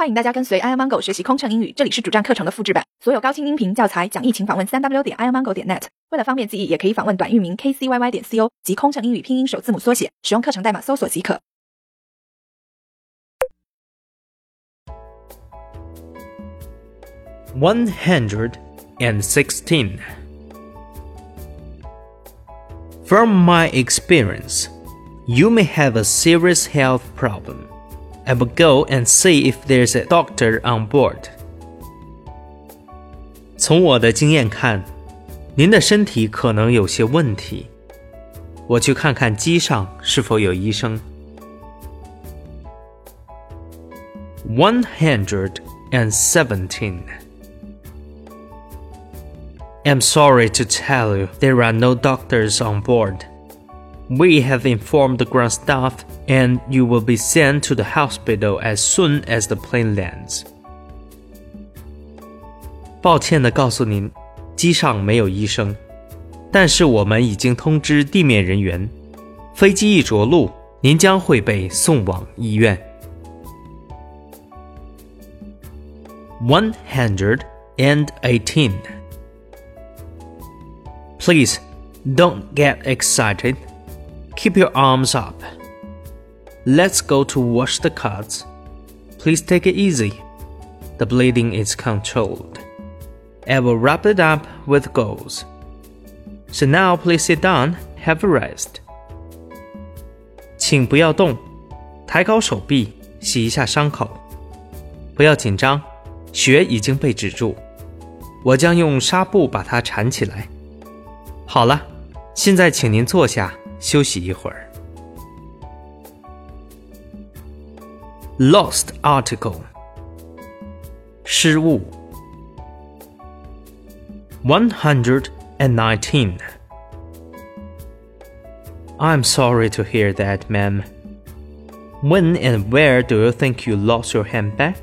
欢迎大家跟随 i amango 学习空乘英语，这里是主站课程的复制版，所有高清音频教材讲义，请访问三 w 点 i amango 点 net。为了方便记忆，也可以访问短域名 kcyy 点 co 及空乘英语拼音首字母缩写，使用课程代码搜索即可。One hundred and sixteen. From my experience, you may have a serious health problem. I will go and see if there's a doctor on board. 从我的经验看，您的身体可能有些问题。我去看看机上是否有医生。One hundred and seventeen. I'm sorry to tell you there are no doctors on board. We have informed the ground staff and you will be sent to the hospital as soon as the plane lands. 抱歉地告诉您，机上没有医生，但是我们已经通知地面人员，飞机一着陆，您将会被送往医院。One hundred and eighteen. Please don't get excited. Keep your arms up. Let's go to wash the cuts. Please take it easy. The bleeding is controlled. I will wrap it up with gauze. So now please sit down, have a rest. 请不要动，抬高手臂，洗一下伤口。不要紧张，血已经被止住。我将用纱布把它缠起来。好了，现在请您坐下休息一会儿。 lost article. 失物. 119. I'm sorry to hear that, ma'am. When and where do you think you lost your handbag?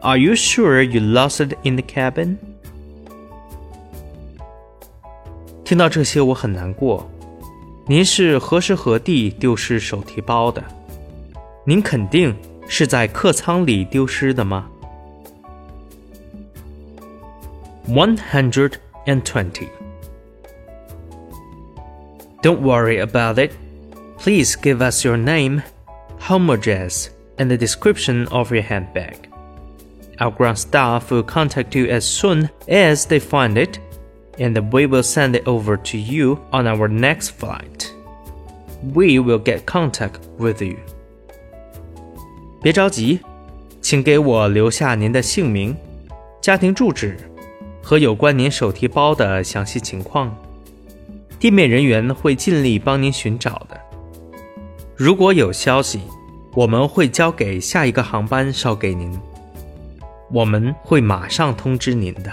Are you sure you lost it in the cabin? 听到这些，我很难过。您是何时何地丢失手提包的？您肯定是在客舱里丢失的吗？One hundred and twenty. Don't worry about it. Please give us your name, home address, and the description of your handbag. Our ground staff will contact you as soon as they find it and we will send it over to you on our next flight. We will get contact with you. 别着急，请给我留下您的姓名、家庭住址和有关您手提包的详细情况。地面人员会尽力帮您寻找的。如果有消息，我们会交给下一个航班捎给您。我们会马上通知您的。